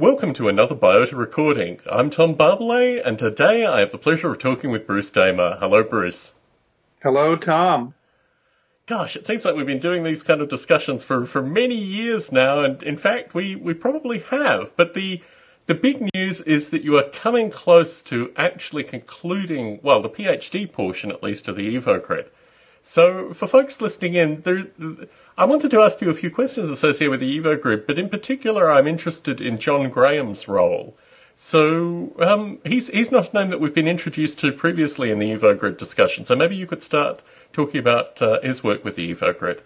Welcome to another Biota recording. I'm Tom Barbalet, and today I have the pleasure of talking with Bruce Damer. Hello, Bruce. Hello, Tom. Gosh, it seems like we've been doing these kind of discussions for, for many years now, and in fact, we, we probably have. But the the big news is that you are coming close to actually concluding, well, the PhD portion at least of the EvoGrid. So, for folks listening in, there, I wanted to ask you a few questions associated with the EvoGrid, but in particular, I'm interested in John Graham's role. So, um, he's he's not a name that we've been introduced to previously in the EvoGrid discussion. So maybe you could start talking about uh, his work with the EvoGrid.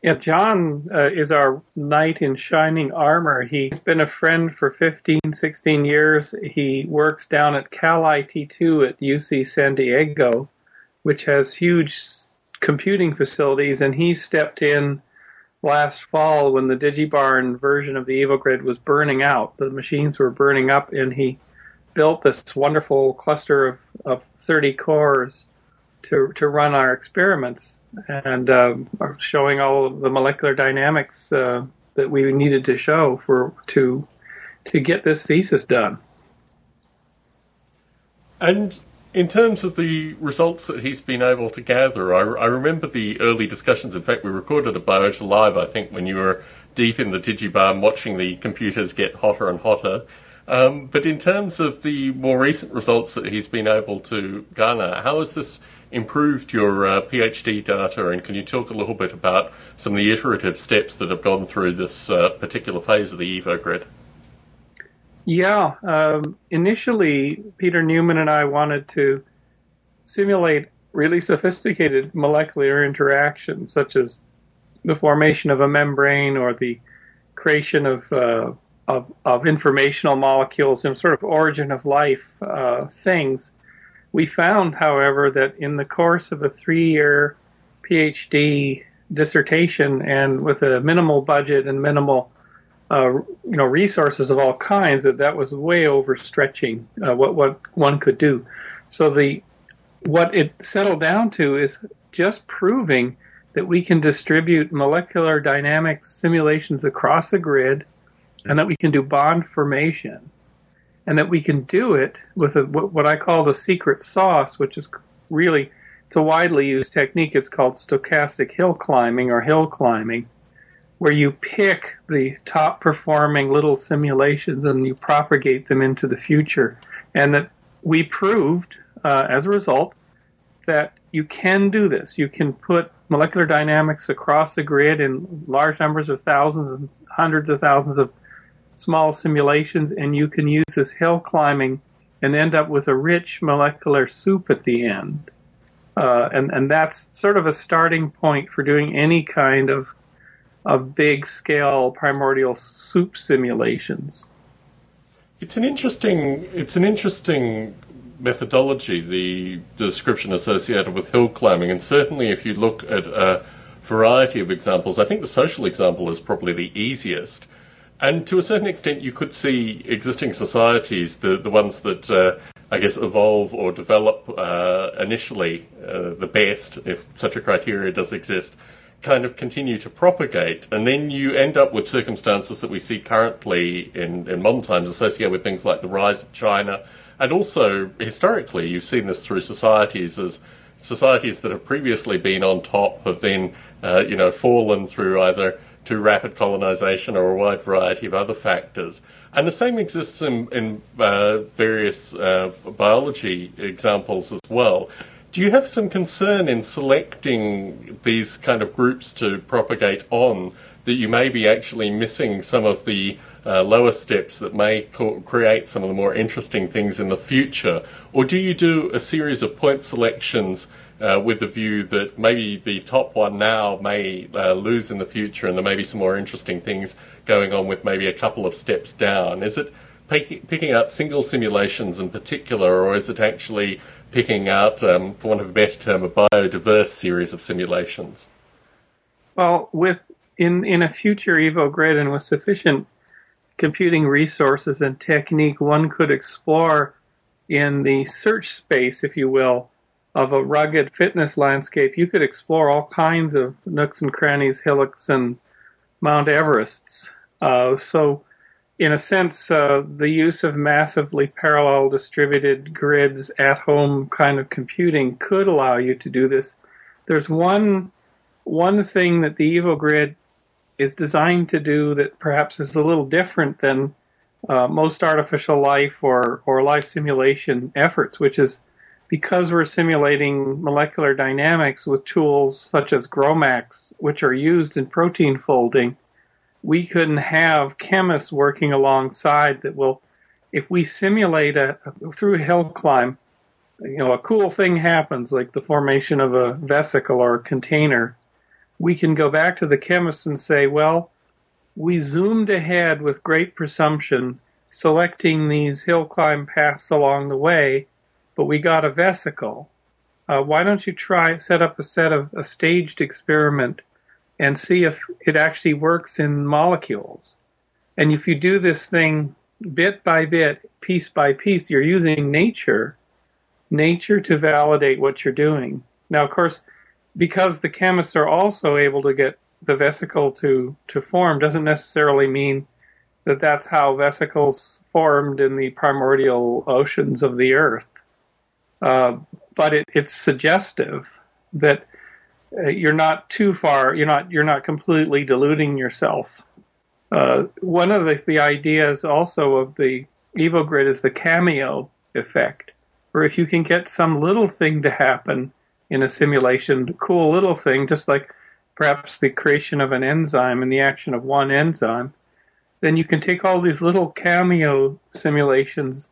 Yeah, John uh, is our knight in shining armor. He's been a friend for 15, 16 years. He works down at Calit2 at UC San Diego which has huge computing facilities, and he stepped in last fall when the DigiBarn version of the EvoGrid was burning out. The machines were burning up, and he built this wonderful cluster of, of 30 cores to, to run our experiments and uh, showing all of the molecular dynamics uh, that we needed to show for to to get this thesis done. And in terms of the results that he's been able to gather, I, I remember the early discussions. In fact, we recorded a Biota Live, I think, when you were deep in the DigiBarn watching the computers get hotter and hotter. Um, but in terms of the more recent results that he's been able to garner, how has this improved your uh, PhD data? And can you talk a little bit about some of the iterative steps that have gone through this uh, particular phase of the EvoGrid? Yeah, um, initially, Peter Newman and I wanted to simulate really sophisticated molecular interactions, such as the formation of a membrane or the creation of uh, of, of, informational molecules and sort of origin of life uh, things. We found, however, that in the course of a three-year PhD dissertation and with a minimal budget and minimal uh, you know resources of all kinds that that was way overstretching uh, what what one could do. So the what it settled down to is just proving that we can distribute molecular dynamics simulations across the grid, and that we can do bond formation, and that we can do it with a, what I call the secret sauce, which is really it's a widely used technique. It's called stochastic hill climbing or hill climbing where you pick the top performing little simulations and you propagate them into the future. And that we proved uh, as a result that you can do this. You can put molecular dynamics across the grid in large numbers of thousands and hundreds of thousands of small simulations, and you can use this hill climbing and end up with a rich molecular soup at the end. Uh, and, and that's sort of a starting point for doing any kind of of big scale primordial soup simulations. It's an interesting it's an interesting methodology, the description associated with hill climbing, and certainly if you look at a variety of examples, I think the social example is probably the easiest. And to a certain extent, you could see existing societies, the, the ones that uh, I guess evolve or develop uh, initially uh, the best, if such a criteria does exist, kind of continue to propagate, and then you end up with circumstances that we see currently in, in modern times associated with things like the rise of China, and also historically, you've seen this through societies as societies that have previously been on top have then, uh, you know, fallen through either too rapid colonization or a wide variety of other factors. And the same exists in, in uh, various uh, biology examples as well. Do you have some concern in selecting these kind of groups to propagate on that you may be actually missing some of the uh, lower steps that may co- create some of the more interesting things in the future? Or do you do a series of point selections uh, with the view that maybe the top one now may uh, lose in the future and there may be some more interesting things going on with maybe a couple of steps down? Is it picking out single simulations in particular, or is it actually picking out, um, for want of a better term, a biodiverse series of simulations? Well, with in in a future Evo grid and with sufficient computing resources and technique, one could explore in the search space, if you will, of a rugged fitness landscape. You could explore all kinds of nooks and crannies, hillocks, and Mount Everests. Uh, so in a sense, uh, the use of massively parallel distributed grids at home kind of computing could allow you to do this. There's one one thing that the EvoGrid is designed to do that perhaps is a little different than uh, most artificial life or, or life simulation efforts, which is because we're simulating molecular dynamics with tools such as GROMACS, which are used in protein folding, we couldn't have chemists working alongside that will, if we simulate a, through hill climb, you know, a cool thing happens like the formation of a vesicle or a container. We can go back to the chemists and say, well, we zoomed ahead with great presumption, selecting these hill climb paths along the way, but we got a vesicle. Uh, why don't you try set up a set of a staged experiment and see if it actually works in molecules. And if you do this thing bit by bit, piece by piece, you're using nature, nature to validate what you're doing. Now, of course, because the chemists are also able to get the vesicle to, to form, doesn't necessarily mean that that's how vesicles formed in the primordial oceans of the earth. Uh, but it, it's suggestive that uh, you're not too far. You're not you're not completely deluding yourself. Uh, one of the, the ideas also of the EvoGrid is the cameo effect, where if you can get some little thing to happen in a simulation, cool little thing, just like perhaps the creation of an enzyme and the action of one enzyme, then you can take all these little cameo simulations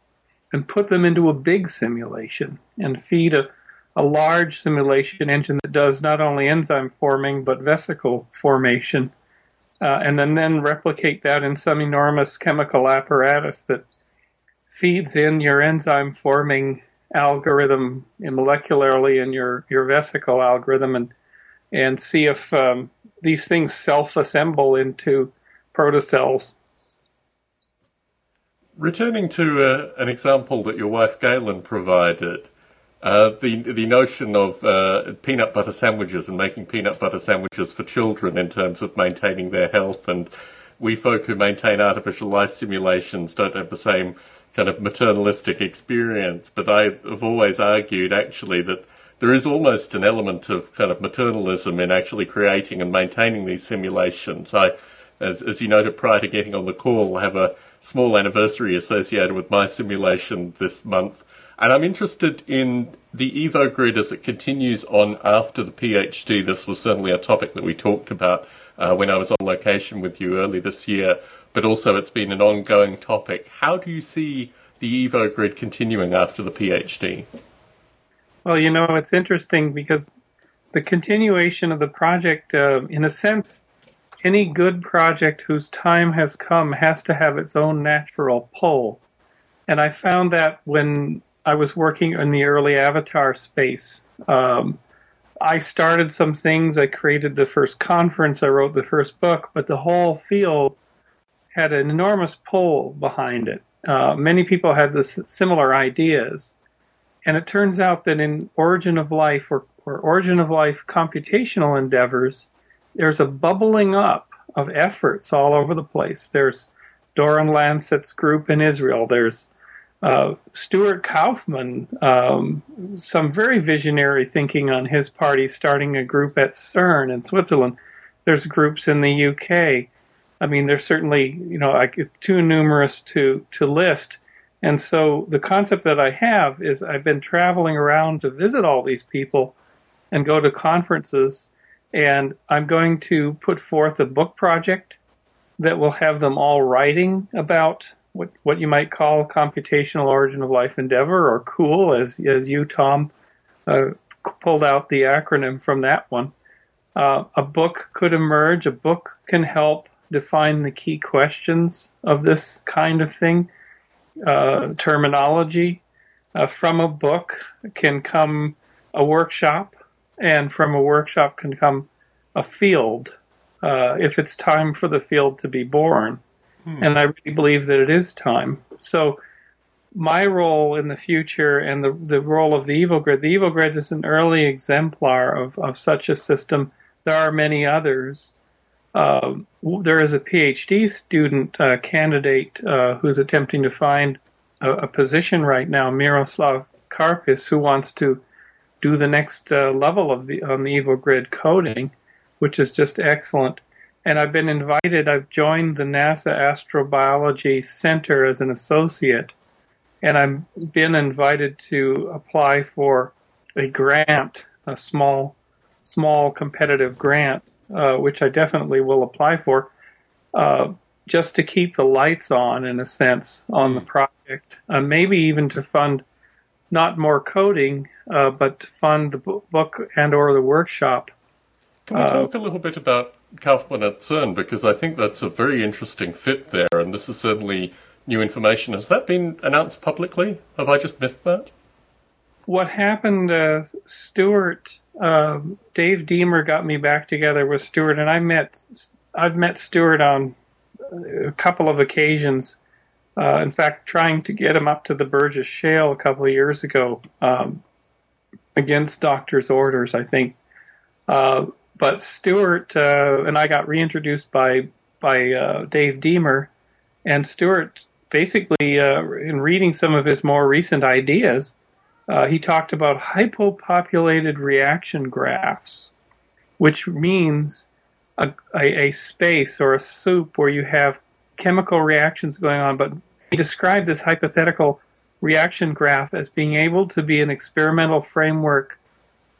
and put them into a big simulation and feed a a large simulation engine that does not only enzyme forming but vesicle formation, uh, and then then replicate that in some enormous chemical apparatus that feeds in your enzyme forming algorithm molecularly in your, your vesicle algorithm and and see if um, these things self-assemble into protocells. Returning to uh, an example that your wife Galen provided, uh, the the notion of uh, peanut butter sandwiches and making peanut butter sandwiches for children in terms of maintaining their health, and we folk who maintain artificial life simulations don't have the same kind of maternalistic experience. But I have always argued actually that there is almost an element of kind of maternalism in actually creating and maintaining these simulations. I, as as you noted prior to getting on the call, have a small anniversary associated with my simulation this month and I'm interested in the Evo grid as it continues on after the PhD. This was certainly a topic that we talked about uh, when I was on location with you early this year, but also it's been an ongoing topic. How do you see the Evo grid continuing after the PhD? Well, you know, it's interesting because the continuation of the project, uh, in a sense, any good project whose time has come has to have its own natural pull. And I found that when I was working in the early avatar space. Um, I started some things. I created the first conference. I wrote the first book, but the whole field had an enormous pull behind it. Uh, many people had this similar ideas, and it turns out that in Origin of Life or, or Origin of Life computational endeavors, there's a bubbling up of efforts all over the place. There's Doron Lancet's group in Israel. There's uh, Stuart Kauffman, um, some very visionary thinking on his party, starting a group at CERN in Switzerland. There's groups in the UK. I mean, there's certainly, you know, like, too numerous to, to list. And so the concept that I have is I've been traveling around to visit all these people and go to conferences, and I'm going to put forth a book project that will have them all writing about what what you might call computational origin of life endeavor or cool as as you Tom uh, pulled out the acronym from that one. Uh, a book could emerge. A book can help define the key questions of this kind of thing. Uh, terminology uh, from a book can come a workshop, and from a workshop can come a field. Uh, if it's time for the field to be born. Hmm. And I really believe that it is time. So my role in the future and the, the role of the EvoGrid, the EvoGrid is an early exemplar of, of such a system. There are many others. uh, there is a PhD student uh, candidate uh, who's attempting to find a, a, position right now, Miroslav Karpis, who wants to do the next uh, level of the on the EvoGrid coding, which is just excellent. And I've been invited. I've joined the NASA Astrobiology Center as an associate, and I've been invited to apply for a grant, a small, small competitive grant, uh, which I definitely will apply for, uh, just to keep the lights on, in a sense, on the hmm. project. Uh, maybe even to fund not more coding, uh, but to fund the book and or the workshop. Can we talk a little bit about Kauffman at CERN because I think that's a very interesting fit there, and this is certainly new information. Has that been announced publicly? Have I just missed that? What happened, uh, Stuart, uh, Dave Deamer got me back together with Stuart, and I met, I've met Stuart on a couple of occasions. Uh, in fact, trying to get him up to the Burgess Shale a couple of years ago um, against doctor's orders, I think. Uh, but Stuart uh, and I got reintroduced by by uh, Dave Deamer, and Stuart basically, uh, in reading some of his more recent ideas, uh, he talked about hypopopulated reaction graphs, which means a, a, a space or a soup where you have chemical reactions going on. But he described this hypothetical reaction graph as being able to be an experimental framework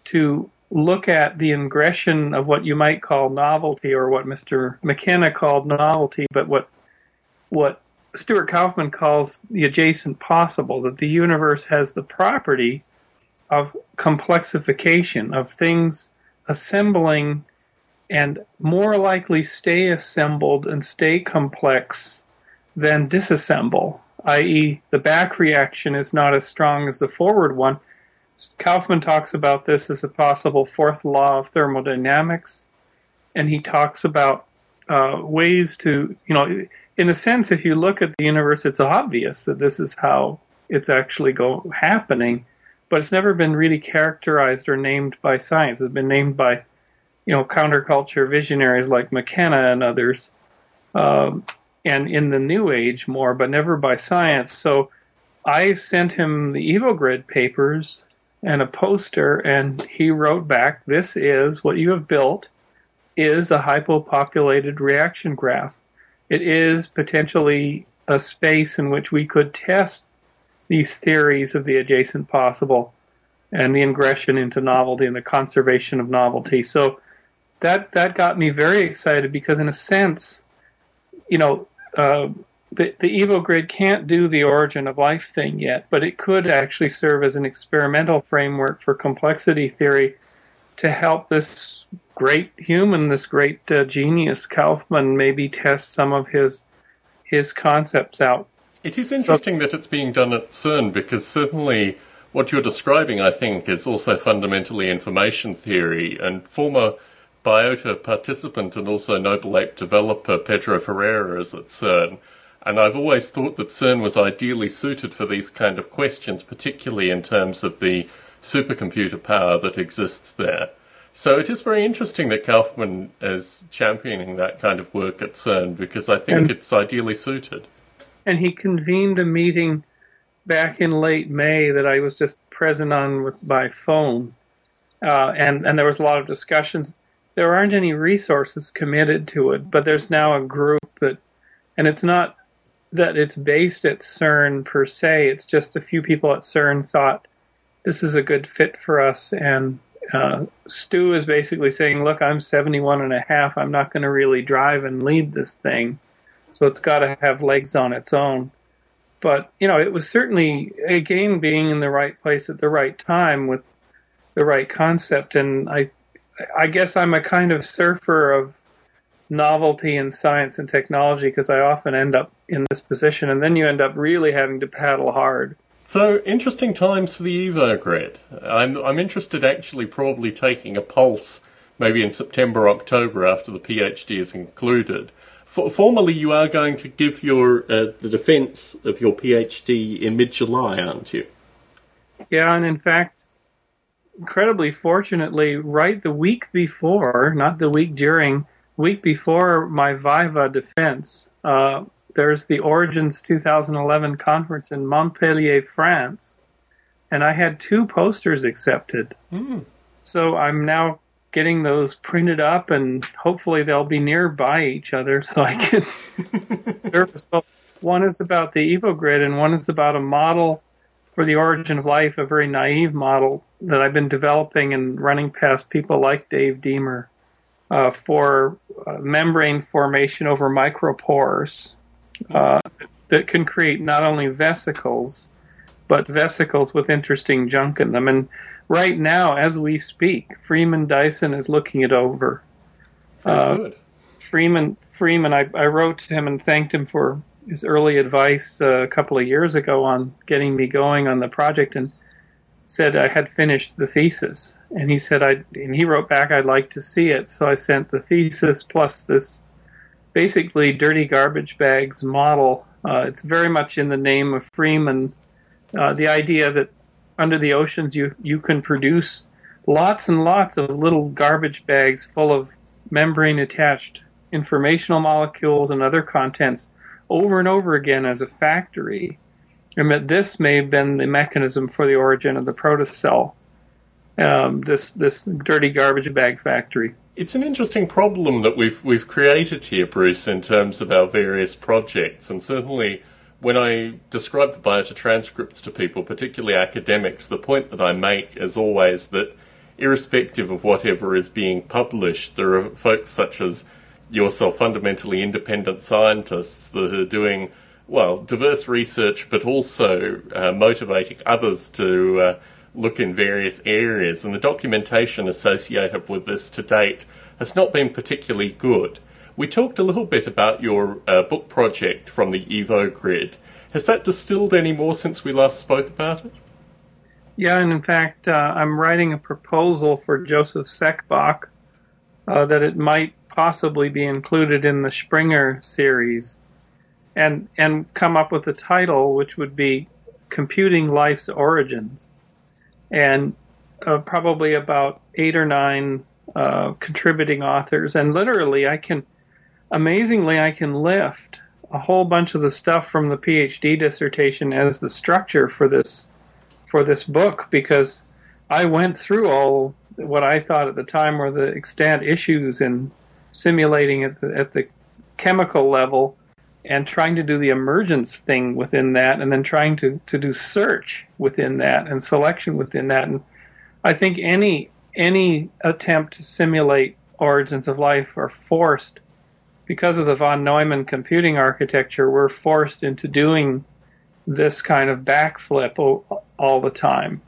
to look at the ingression of what you might call novelty, or what Mr. McKenna called novelty, but what what Stuart Kauffman calls the adjacent possible, that the universe has the property of complexification, of things assembling and more likely stay assembled and stay complex than disassemble, i.e., the back reaction is not as strong as the forward one, Kauffman talks about this as a possible fourth law of thermodynamics, and he talks about uh, ways to, you know, in a sense, if you look at the universe, it's obvious that this is how it's actually go happening, but it's never been really characterized or named by science. It's been named by, you know, counterculture visionaries like McKenna and others, um, and in the New Age more, but never by science. So I sent him the EvoGrid papers and a poster, and he wrote back, This is what you have built is a hypopopulated reaction graph. It is potentially a space in which we could test these theories of the adjacent possible and the ingression into novelty and the conservation of novelty. So that that got me very excited because, in a sense, you know, uh, the, the EvoGrid can't do the origin of life thing yet, but it could actually serve as an experimental framework for complexity theory to help this great human, this great uh, genius Kauffman, maybe test some of his his concepts out. It is interesting so, that it's being done at CERN because certainly what you're describing, I think, is also fundamentally information theory. And former Biota participant and also Noble Ape developer Pedro Ferreira is at CERN. And I've always thought that CERN was ideally suited for these kind of questions, particularly in terms of the supercomputer power that exists there. So it is very interesting that Kauffman is championing that kind of work at CERN because I think and, it's ideally suited. And he convened a meeting back in late May that I was just present on with by phone, uh, and and there was a lot of discussions. There aren't any resources committed to it, but there's now a group that, and it's not that it's based at CERN per se. It's just a few people at CERN thought this is a good fit for us. And uh, Stu is basically saying, look, I'm 71 and a half. I'm not going to really drive and lead this thing. So it's got to have legs on its own. But, you know, it was certainly, again, being in the right place at the right time with the right concept. And I, I guess I'm a kind of surfer of novelty in science and technology because I often end up in this position, and then you end up really having to paddle hard. So interesting times for the EvoGrid. I'm I'm interested actually probably taking a pulse maybe in September October after the PhD is concluded. For, formally, you are going to give your uh, the defence of your PhD in mid July, aren't you? Yeah, and in fact, incredibly fortunately, right the week before, not the week during, week before my Viva defense, uh, there's the Origins 2011 conference in Montpellier, France, and I had two posters accepted. Mm. So I'm now getting those printed up, and hopefully they'll be nearby each other so I can surface both. One is about the EvoGrid, and one is about a model for the origin of life, a very naive model that I've been developing and running past people like Dave Deamer uh, for uh, membrane formation over micropores uh, that can create not only vesicles, but vesicles with interesting junk in them. And right now, as we speak, Freeman Dyson is looking it over. Uh, good. Freeman, Freeman, I, I, wrote to him and thanked him for his early advice uh, a couple of years ago on getting me going on the project, and said I had finished the thesis. And he said I, and he wrote back, I'd like to see it. So I sent the thesis plus this basically dirty garbage bags model. Uh, it's very much in the name of Freeman. Uh, the idea that under the oceans you, you can produce lots and lots of little garbage bags full of membrane attached informational molecules and other contents over and over again as a factory. And that this may have been the mechanism for the origin of the protocell, um, this, this dirty garbage bag factory. It's an interesting problem that we've we've created here, Bruce, in terms of our various projects, and certainly when I describe the biota transcripts to people, particularly academics, the point that I make is always that irrespective of whatever is being published, there are folks such as yourself, fundamentally independent scientists that are doing well diverse research, but also uh, motivating others to uh, look in various areas, and the documentation associated with this to date has not been particularly good. We talked a little bit about your uh, book project from the Evo Grid. Has that distilled any more since we last spoke about it? Yeah, and in fact, uh, I'm writing a proposal for Joseph Seckbach uh, that it might possibly be included in the Springer series, and and come up with a title which would be "Computing Life's Origins." and uh, probably about eight or nine uh, contributing authors. And literally, I can, amazingly, I can lift a whole bunch of the stuff from the PhD dissertation as the structure for this for this book because I went through all what I thought at the time were the extant issues in simulating at the, at the chemical level and trying to do the emergence thing within that and then trying to, to do search within that and selection within that. And i think any any attempt to simulate origins of life are forced. Because of the von neumann computing architecture we're forced into doing this kind of backflip all, all the time.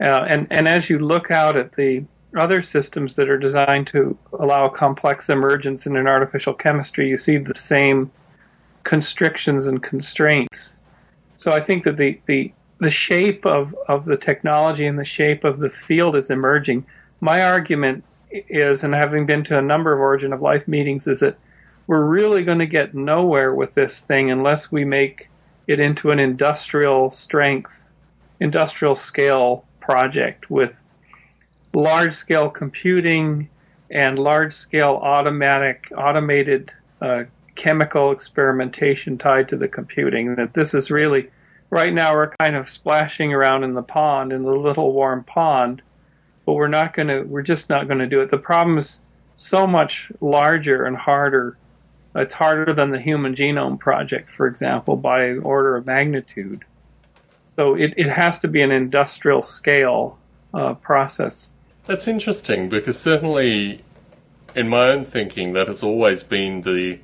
Uh, and and as you look out at the other systems that are designed to allow complex emergence in an artificial chemistry you see the same constrictions and constraints. So I think that the, the, the shape of, of the technology and the shape of the field is emerging. My argument is, and having been to a number of Origin of Life meetings, is that we're really going to get nowhere with this thing unless we make it into an industrial strength, industrial scale project with large scale computing and large scale automatic automated uh, chemical experimentation tied to the computing. That this is really, right now, we're kind of splashing around in the pond, in the little warm pond, but we're not going to, we're just not going to do it. The problem is so much larger and harder. It's harder than the Human Genome Project, for example, by order of magnitude. So it, it has to be an industrial scale uh, process. That's interesting because certainly in my own thinking, that has always been the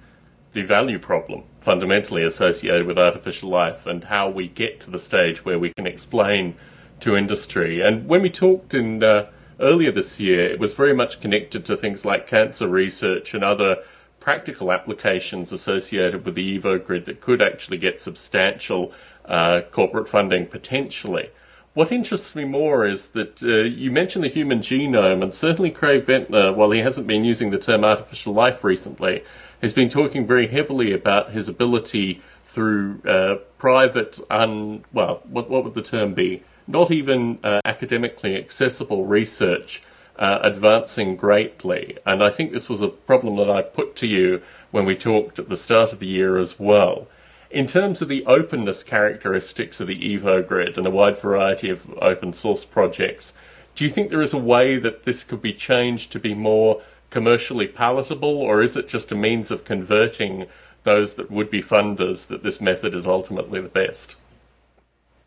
the value problem fundamentally associated with artificial life and how we get to the stage where we can explain to industry. And when we talked in uh, earlier this year, it was very much connected to things like cancer research and other practical applications associated with the Evo grid that could actually get substantial uh, corporate funding potentially. What interests me more is that uh, you mentioned the human genome, and certainly Craig Venter, while he hasn't been using the term artificial life recently, has been talking very heavily about his ability through uh, private, un, well, what, what would the term be? Not even uh, academically accessible research uh, advancing greatly. And I think this was a problem that I put to you when we talked at the start of the year as well. In terms of the openness characteristics of the Evo grid and a wide variety of open source projects, do you think there is a way that this could be changed to be more commercially palatable, or is it just a means of converting those that would be funders that this method is ultimately the best?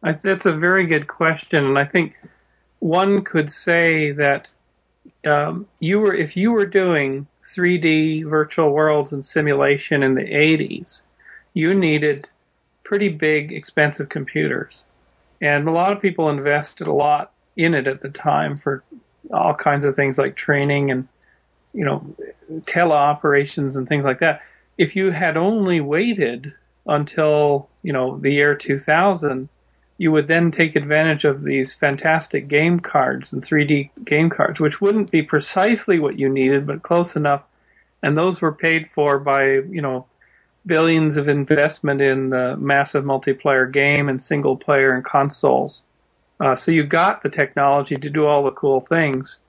I, that's a very good question, and I think one could say that um, you were if you were doing 3D virtual worlds and simulation in the 80s, you needed pretty big, expensive computers, and a lot of people invested a lot in it at the time for all kinds of things like training and you know teleoperations and things like that. If you had only waited until you know the year 2000 you would then take advantage of these fantastic game cards and 3D game cards, which wouldn't be precisely what you needed, but close enough. And those were paid for by, you know, billions of investment in the massive multiplayer game and single player and consoles. Uh, so you got the technology to do all the cool things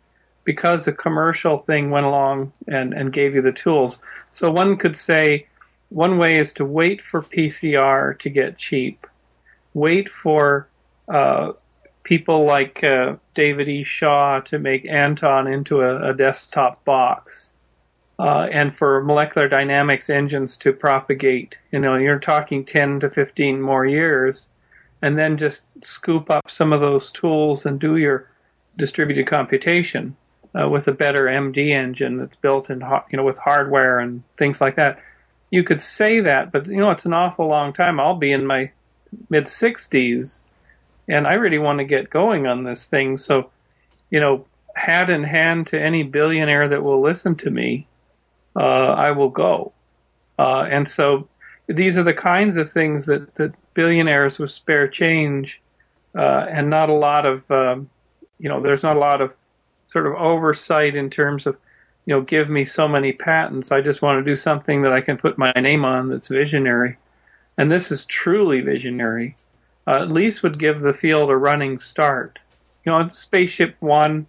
because the commercial thing went along and, and gave you the tools. So one could say one way is to wait for PCR to get cheap wait for uh, people like uh, David E. Shaw to make Anton into a, a desktop box. Uh, and for molecular dynamics engines to propagate. You know, you're talking 10 to 15 more years, and then just scoop up some of those tools and do your distributed computation uh, with a better MD engine that's built in, you know, with hardware and things like that. You could say that, but you know, it's an awful long time. I'll be in my mid 60s, and I really want to get going on this thing. So, you know, hat in hand to any billionaire that will listen to me, uh, I will go. Uh, and so these are the kinds of things that, that billionaires with spare change uh, and not a lot of, um, you know, there's not a lot of sort of oversight in terms of, you know, give me so many patents. I just want to do something that I can put my name on that's visionary and this is truly visionary, uh, at least would give the field a running start. You know, Spaceship One,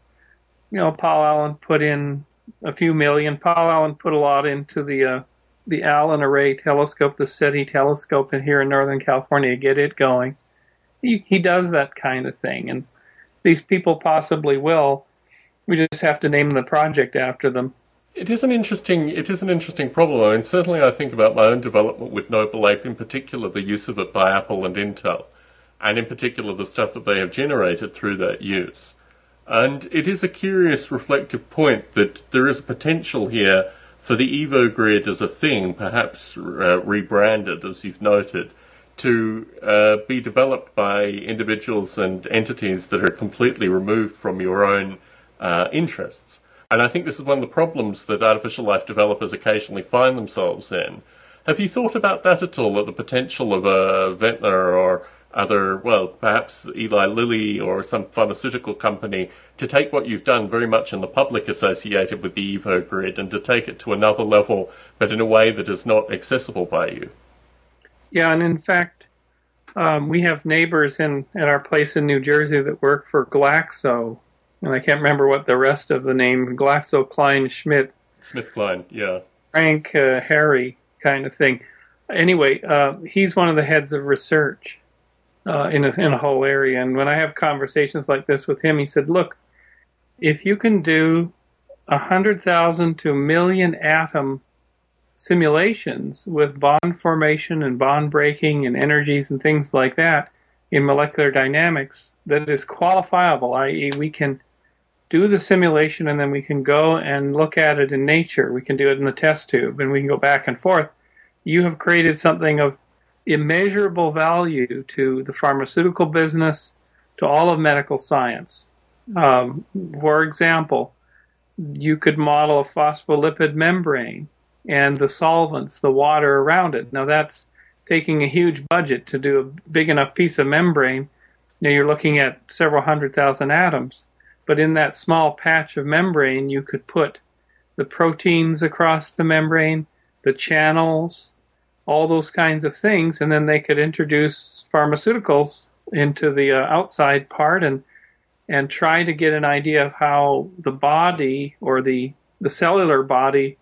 you know, Paul Allen put in a few million. Paul Allen put a lot into the uh, the Allen Array telescope, the SETI telescope, in here in Northern California, get it going. He he does that kind of thing, and these people possibly will. We just have to name the project after them. It is an interesting. It is an interesting problem. I mean, certainly, I think about my own development with Noble Ape, in particular, the use of it by Apple and Intel, and in particular, the stuff that they have generated through that use. And it is a curious, reflective point that there is a potential here for the Evo Grid as a thing, perhaps uh, rebranded, as you've noted, to uh, be developed by individuals and entities that are completely removed from your own uh, interests. And I think this is one of the problems that artificial life developers occasionally find themselves in. Have you thought about that at all, at the potential of a Venter or other, well, perhaps Eli Lilly or some pharmaceutical company to take what you've done very much in the public associated with the Evo grid and to take it to another level, but in a way that is not accessible by you? Yeah, and in fact, um, we have neighbors in at our place in New Jersey that work for Glaxo, and I can't remember what the rest of the name GlaxoSmithKline Schmidt. SmithKline, yeah. Frank uh, Harry kind of thing. Anyway, uh, he's one of the heads of research uh, in a, in a whole area. And when I have conversations like this with him, he said, "Look, if you can do a hundred thousand to a million atom simulations with bond formation and bond breaking and energies and things like that in molecular dynamics that is qualifiable, i.e., we can do the simulation and then we can go and look at it in nature. We can do it in the test tube and we can go back and forth. You have created something of immeasurable value to the pharmaceutical business, to all of medical science. Um, for example, you could model a phospholipid membrane and the solvents, the water around it. Now that's taking a huge budget to do a big enough piece of membrane. Now you're looking at several hundred thousand atoms but in that small patch of membrane, you could put the proteins across the membrane, the channels, all those kinds of things, and then they could introduce pharmaceuticals into the uh, outside part and and try to get an idea of how the body or the the cellular body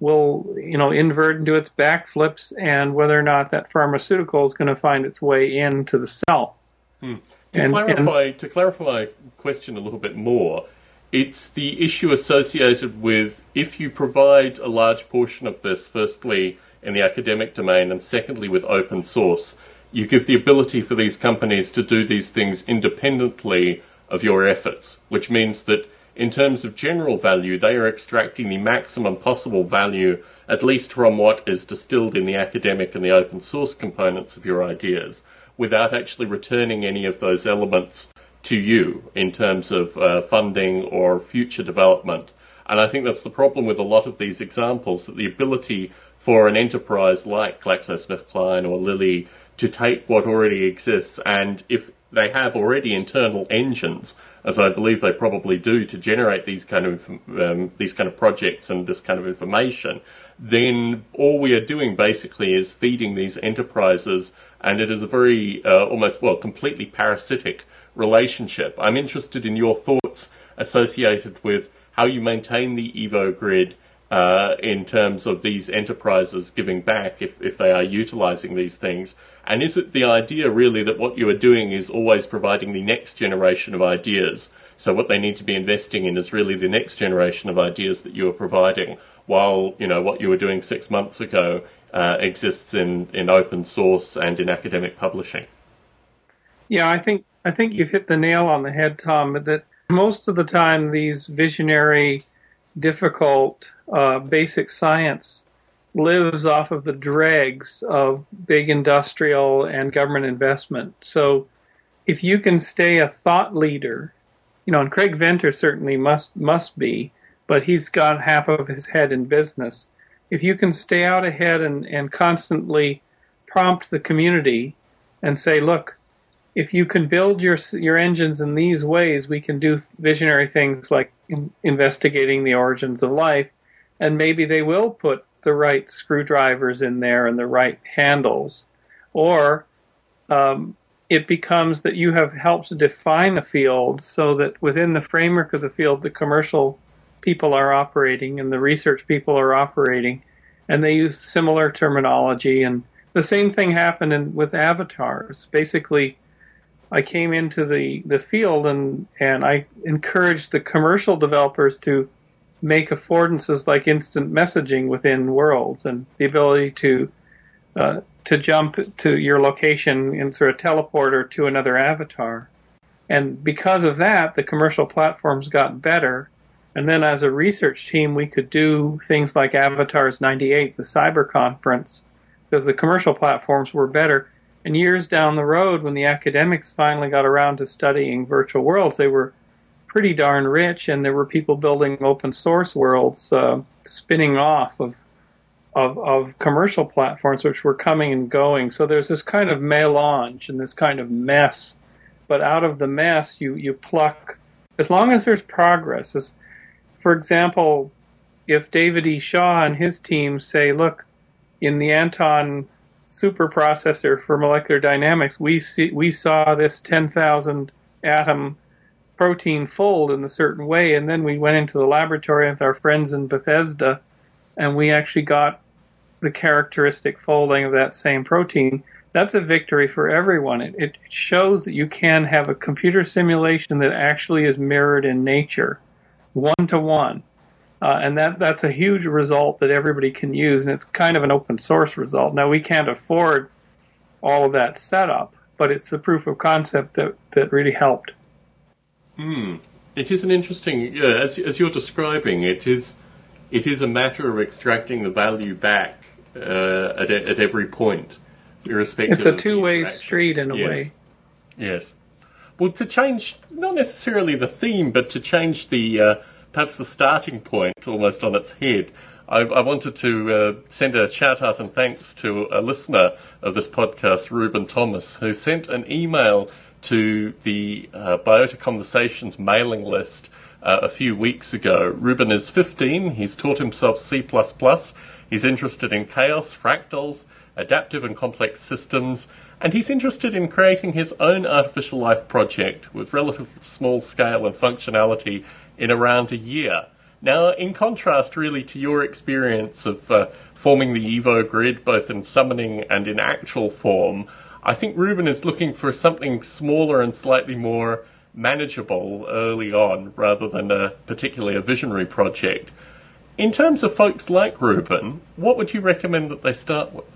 will you know invert and do its backflips and whether or not that pharmaceutical is going to find its way into the cell. Hmm. To and, clarify and, to clarify question a little bit more, it's the issue associated with if you provide a large portion of this, firstly in the academic domain, and secondly with open source, you give the ability for these companies to do these things independently of your efforts, which means that in terms of general value, they are extracting the maximum possible value, at least from what is distilled in the academic and the open source components of your ideas, without actually returning any of those elements to you in terms of uh, funding or future development. And I think that's the problem with a lot of these examples that the ability for an enterprise like GlaxoSmithKline or Lilly to take what already exists and if they have already internal engines, as I believe they probably do, to generate these kind of um, these kind of projects and this kind of information, then all we are doing basically is feeding these enterprises, and it is a very uh, almost well completely parasitic relationship. I'm interested in your thoughts associated with how you maintain the Evo grid uh, in terms of these enterprises giving back if, if they are utilizing these things? And is it the idea really that what you are doing is always providing the next generation of ideas? So what they need to be investing in is really the next generation of ideas that you are providing, while you know what you were doing six months ago uh, exists in, in open source and in academic publishing. Yeah, I think I think you've hit the nail on the head, Tom. That most of the time these visionary difficult uh, basic science lives off of the dregs of big industrial and government investment. So if you can stay a thought leader, you know, and Craig Venter certainly must must be, but he's got half of his head in business. If you can stay out ahead and, and constantly prompt the community and say, look, if you can build your your engines in these ways, we can do visionary things like in, investigating the origins of life, and maybe they will put the right screwdrivers in there and the right handles, or um, it becomes that you have helped define a field so that within the framework of the field, the commercial people are operating and the research people are operating, and they use similar terminology. And the same thing happened in, with avatars. Basically, I came into the, the field and, and I encouraged the commercial developers to make affordances like instant messaging within worlds and the ability to uh, to jump to your location in sort of teleporter to another avatar. And because of that, the commercial platforms got better. And then as a research team, we could do things like Avatars 98, the cyber conference, because the commercial platforms were better. And years down the road, when the academics finally got around to studying virtual worlds, they were pretty darn rich, and there were people building open source worlds uh, spinning off of, of, of commercial platforms, which were coming and going. So there's this kind of melange and this kind of mess. But out of the mess, you you pluck as long as there's progress. As, for example, if David E. Shaw and his team say, "Look, in the Anton superprocessor for molecular dynamics, we see we saw this 10,000 atom protein fold in a certain way, and then we went into the laboratory with our friends in Bethesda, and we actually got the characteristic folding of that same protein. That's a victory for everyone. It, it shows that you can have a computer simulation that actually is mirrored in nature, one to one. Uh, and that that's a huge result that everybody can use, and it's kind of an open source result. Now we can't afford all of that setup, but it's a proof of concept that that really helped. Hmm. It is an interesting, yeah, as as you're describing, it is it is a matter of extracting the value back uh, at at every point, irrespective. It's a two way street in a yes. way. Yes. Well, to change not necessarily the theme, but to change the uh, perhaps the starting point almost on its head. I, I wanted to uh, send a shout out and thanks to a listener of this podcast, Ruben Thomas, who sent an email to the uh, Biota Conversations mailing list uh, a few weeks ago. Ruben is 15, he's taught himself C. He's interested in chaos, fractals, adaptive and complex systems, and he's interested in creating his own artificial life project with relatively small scale and functionality in around a year. Now, in contrast, really, to your experience of uh, forming the Evo grid, both in summoning and in actual form, I think Ruben is looking for something smaller and slightly more manageable early on, rather than a, particularly a visionary project. In terms of folks like Ruben, what would you recommend that they start with?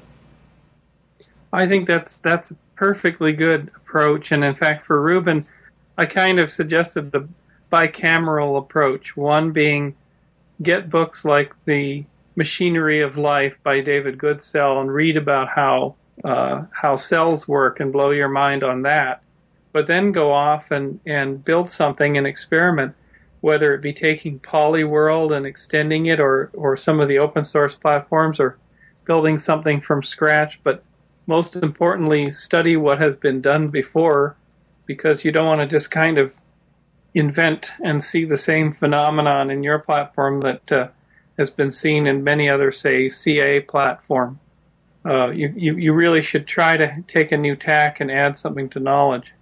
I think that's that's a perfectly good approach, and in fact, for Ruben, I kind of suggested the bicameral approach. One being get books like the Machinery of Life by David Goodsell and read about how uh, how cells work and blow your mind on that. But then go off and, and build something and experiment, whether it be taking Polyworld and extending it or, or some of the open source platforms or building something from scratch. But most importantly, study what has been done before because you don't want to just kind of invent and see the same phenomenon in your platform that uh, has been seen in many other, say, CA platform. Uh, you, you, you really should try to take a new tack and add something to knowledge.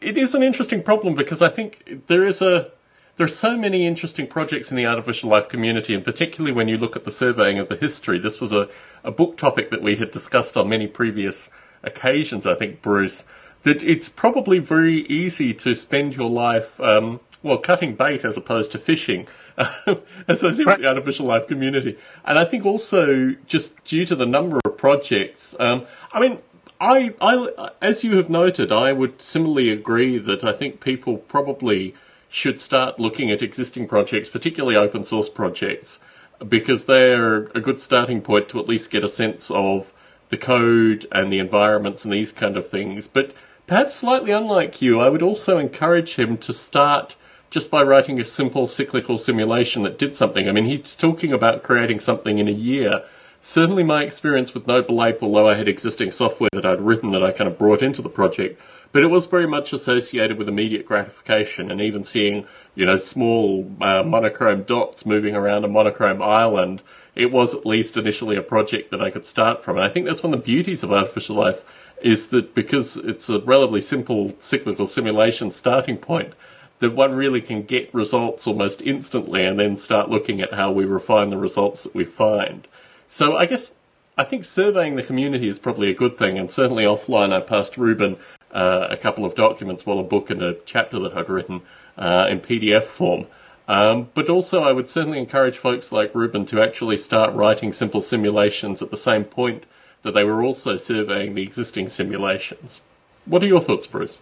It is an interesting problem because I think there is a there are so many interesting projects in the artificial life community, and particularly when you look at the surveying of the history. This was a, a book topic that we had discussed on many previous occasions, I think, Bruce, that it's probably very easy to spend your life, um, well, cutting bait as opposed to fishing, as associated with the artificial life community. And I think also just due to the number of projects, um, I mean, I, I, as you have noted, I would similarly agree that I think people probably should start looking at existing projects, particularly open source projects, because they're a good starting point to at least get a sense of the code and the environments and these kind of things. But Perhaps slightly unlike you, I would also encourage him to start just by writing a simple cyclical simulation that did something. I mean, he's talking about creating something in a year. Certainly, my experience with Noble Ape, although I had existing software that I'd written that I kind of brought into the project, but it was very much associated with immediate gratification and even seeing, you know, small uh, monochrome dots moving around a monochrome island. It was at least initially a project that I could start from. And I think that's one of the beauties of artificial life is that because it's a relatively simple cyclical simulation starting point, that one really can get results almost instantly and then start looking at how we refine the results that we find. So I guess I think surveying the community is probably a good thing, and certainly offline I passed Ruben uh, a couple of documents, well, a book and a chapter that I'd written uh, in PDF form. Um, but also, I would certainly encourage folks like Ruben to actually start writing simple simulations at the same point that they were also surveying the existing simulations. What are your thoughts, Bruce?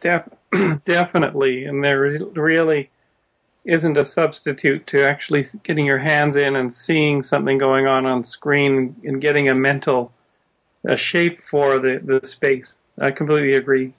Def- definitely, and there really isn't a substitute to actually getting your hands in and seeing something going on on screen and getting a mental a shape for the, the space. I completely agree.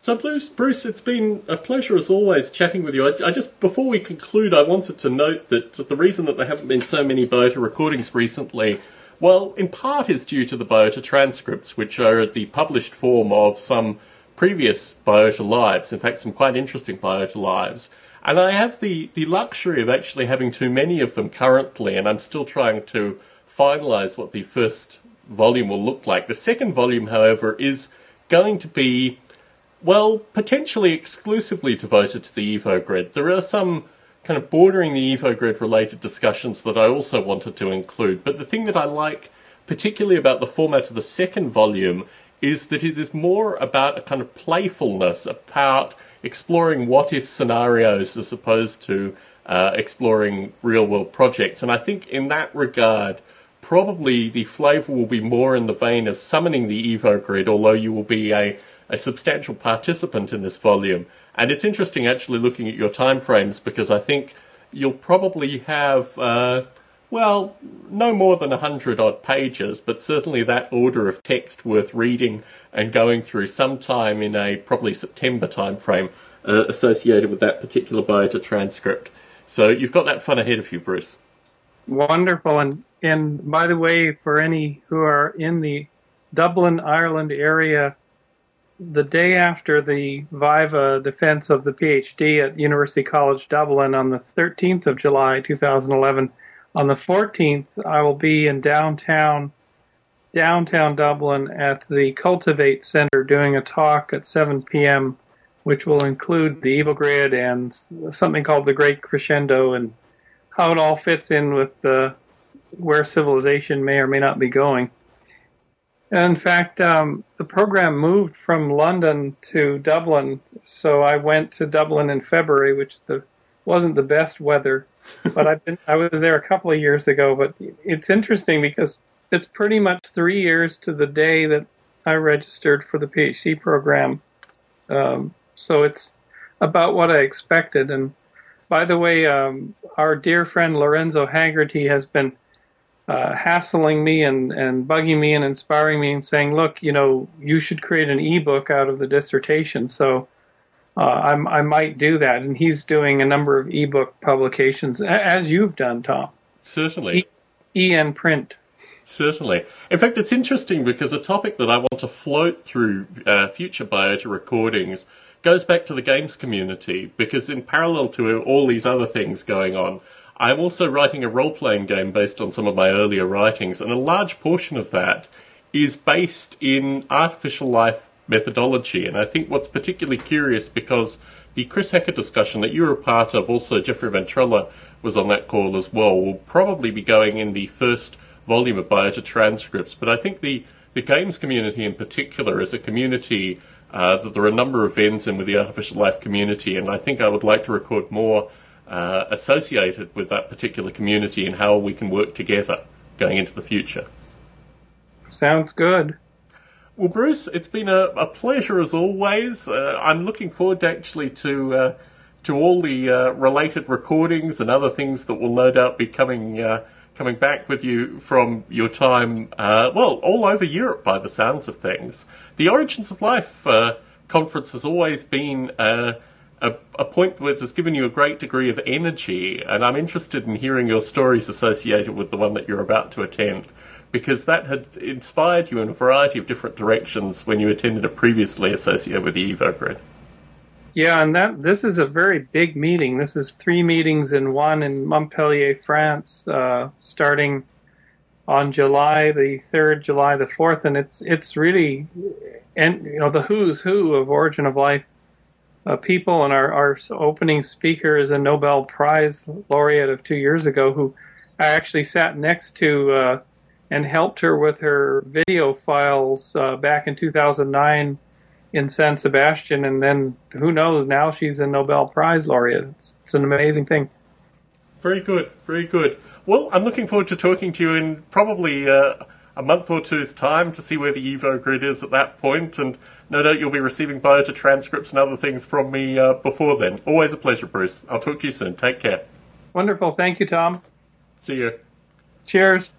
So, Bruce, Bruce, it's been a pleasure as always chatting with you. I, I, just before we conclude, I wanted to note that the reason that there haven't been so many Biota recordings recently well, in part is due to the Biota transcripts, which are the published form of some previous Biota lives, in fact, some quite interesting Biota lives. And I have the, the luxury of actually having too many of them currently, and I'm still trying to finalize what the first volume will look like. The second volume, however, is going to be, well, potentially exclusively devoted to the EvoGrid. There are some kind of bordering the EvoGrid related discussions that I also wanted to include. But the thing that I like particularly about the format of the second volume is that it is more about a kind of playfulness, about exploring what if scenarios as opposed to uh, exploring real world projects. And I think in that regard, probably the flavour will be more in the vein of summoning the EvoGrid, although you will be a, a substantial participant in this volume. And it's interesting actually looking at your timeframes because I think you'll probably have, uh, well, no more than a 100 odd pages, but certainly that order of text worth reading and going through sometime in a probably September timeframe uh, associated with that particular Biota transcript. So you've got that fun ahead of you, Bruce. Wonderful. And, and by the way, for any who are in the Dublin, Ireland area, the day after the Viva defense of the PhD at University College Dublin on the 13th of July 2011, on the 14th, I will be in downtown downtown Dublin at the Cultivate Center doing a talk at 7 p.m., which will include the EvoGrid and something called the Great Crescendo and how it all fits in with uh, where civilization may or may not be going. In fact, um, the program moved from London to Dublin, so I went to Dublin in February, which the, wasn't the best weather. But I've been I was there a couple of years ago. But it's interesting because it's pretty much three years to the day that I registered for the PhD program. Um, so it's about what I expected. And by the way, um, our dear friend Lorenzo Hagerty has been uh, hassling me and, and bugging me and inspiring me and saying, look, you know, you should create an ebook out of the dissertation. So uh, i might do that. And he's doing a number of ebook publications, as you've done, Tom. Certainly. E- EN print. Certainly. In fact, it's interesting because a topic that I want to float through uh, future biota recordings goes back to the games community because in parallel to all these other things going on, I'm also writing a role playing game based on some of my earlier writings, and a large portion of that is based in artificial life methodology. And I think what's particularly curious because the Chris Hecker discussion that you were a part of, also Jeffrey Ventrella was on that call as well, will probably be going in the first volume of Biota transcripts. But I think the, the games community in particular is a community uh, that there are a number of ends in with the artificial life community, and I think I would like to record more uh, associated with that particular community and how we can work together going into the future. Sounds good. Well, Bruce, it's been a, a pleasure as always. Uh, I'm looking forward actually to uh, to all the uh, related recordings and other things that will no doubt be coming uh, coming back with you from your time, uh, well, all over Europe by the sounds of things. The Origins of Life conference has always been a, a point which has given you a great degree of energy, and I'm interested in hearing your stories associated with the one that you're about to attend, because that had inspired you in a variety of different directions when you attended a previously associated with the EvoGrid. Yeah, and that this is a very big meeting. This is three meetings in one in Montpellier, France, uh, starting on July the third, July the fourth, and it's it's really, and you know the who's who of Origin of Life uh, people, and our, our opening speaker is a Nobel Prize laureate of two years ago who I actually sat next to uh, and helped her with her video files uh, back in 2009 in San Sebastian, and then who knows? Now she's a Nobel Prize laureate. It's, it's an amazing thing. Very good, very good. Well, I'm looking forward to talking to you in probably uh, a month or two's time to see where the EvoGrid is at that point. point, and no doubt you'll be receiving biota transcripts and other things from me uh, before then. Always a pleasure, Bruce. I'll talk to you soon. Take care. Wonderful. Thank you, Tom. See you. Cheers.